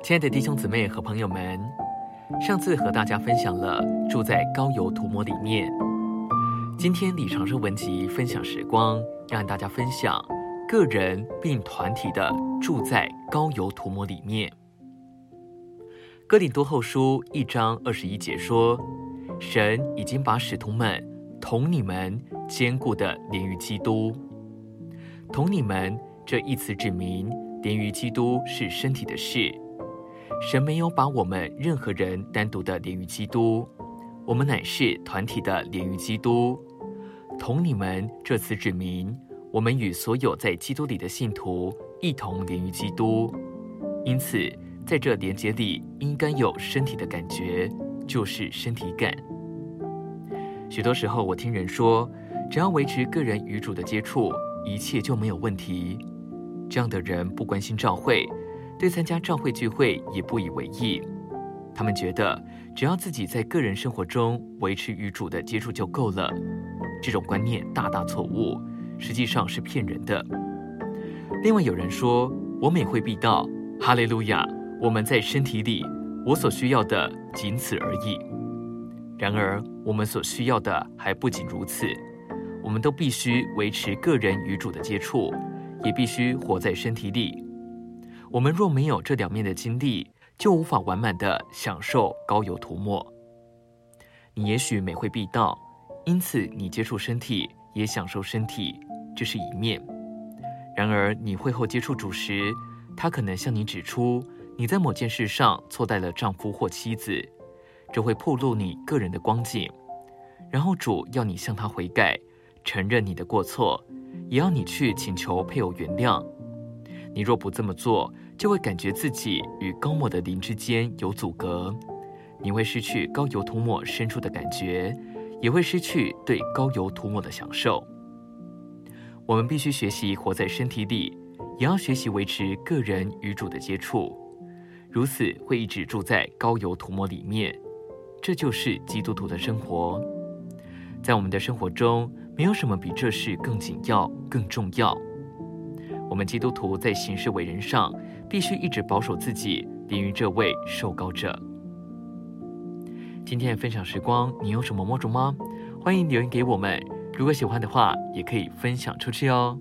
亲爱的弟兄姊妹和朋友们，上次和大家分享了住在高油涂抹里面。今天李长寿文集分享时光，让大家分享个人并团体的住在高油涂抹里面。哥林多后书一章二十一节说：“神已经把使徒们同你们坚固的连于基督。”同你们这一词指明连于基督是身体的事。神没有把我们任何人单独的连于基督，我们乃是团体的连于基督。同你们这词指明，我们与所有在基督里的信徒一同连于基督。因此，在这连结里应该有身体的感觉，就是身体感。许多时候，我听人说，只要维持个人与主的接触，一切就没有问题。这样的人不关心教会。对参加教会聚会也不以为意，他们觉得只要自己在个人生活中维持与主的接触就够了。这种观念大大错误，实际上是骗人的。另外有人说，我每会必到，哈利路亚，我们在身体里，我所需要的仅此而已。然而，我们所需要的还不仅如此，我们都必须维持个人与主的接触，也必须活在身体里。我们若没有这两面的经历，就无法完满地享受膏油涂抹。你也许每会必到，因此你接触身体，也享受身体，这是一面。然而你会后接触主时，他可能向你指出你在某件事上错待了丈夫或妻子，这会暴露你个人的光景。然后主要你向他悔改，承认你的过错，也要你去请求配偶原谅。你若不这么做，就会感觉自己与膏抹的灵之间有阻隔，你会失去膏油涂抹深处的感觉，也会失去对膏油涂抹的享受。我们必须学习活在身体里，也要学习维持个人与主的接触，如此会一直住在膏油涂抹里面。这就是基督徒的生活。在我们的生活中，没有什么比这事更紧要、更重要。我们基督徒在行事为人上，必须一直保守自己，连于这位受高者。今天的分享时光，你有什么摸着吗？欢迎留言给我们。如果喜欢的话，也可以分享出去哦。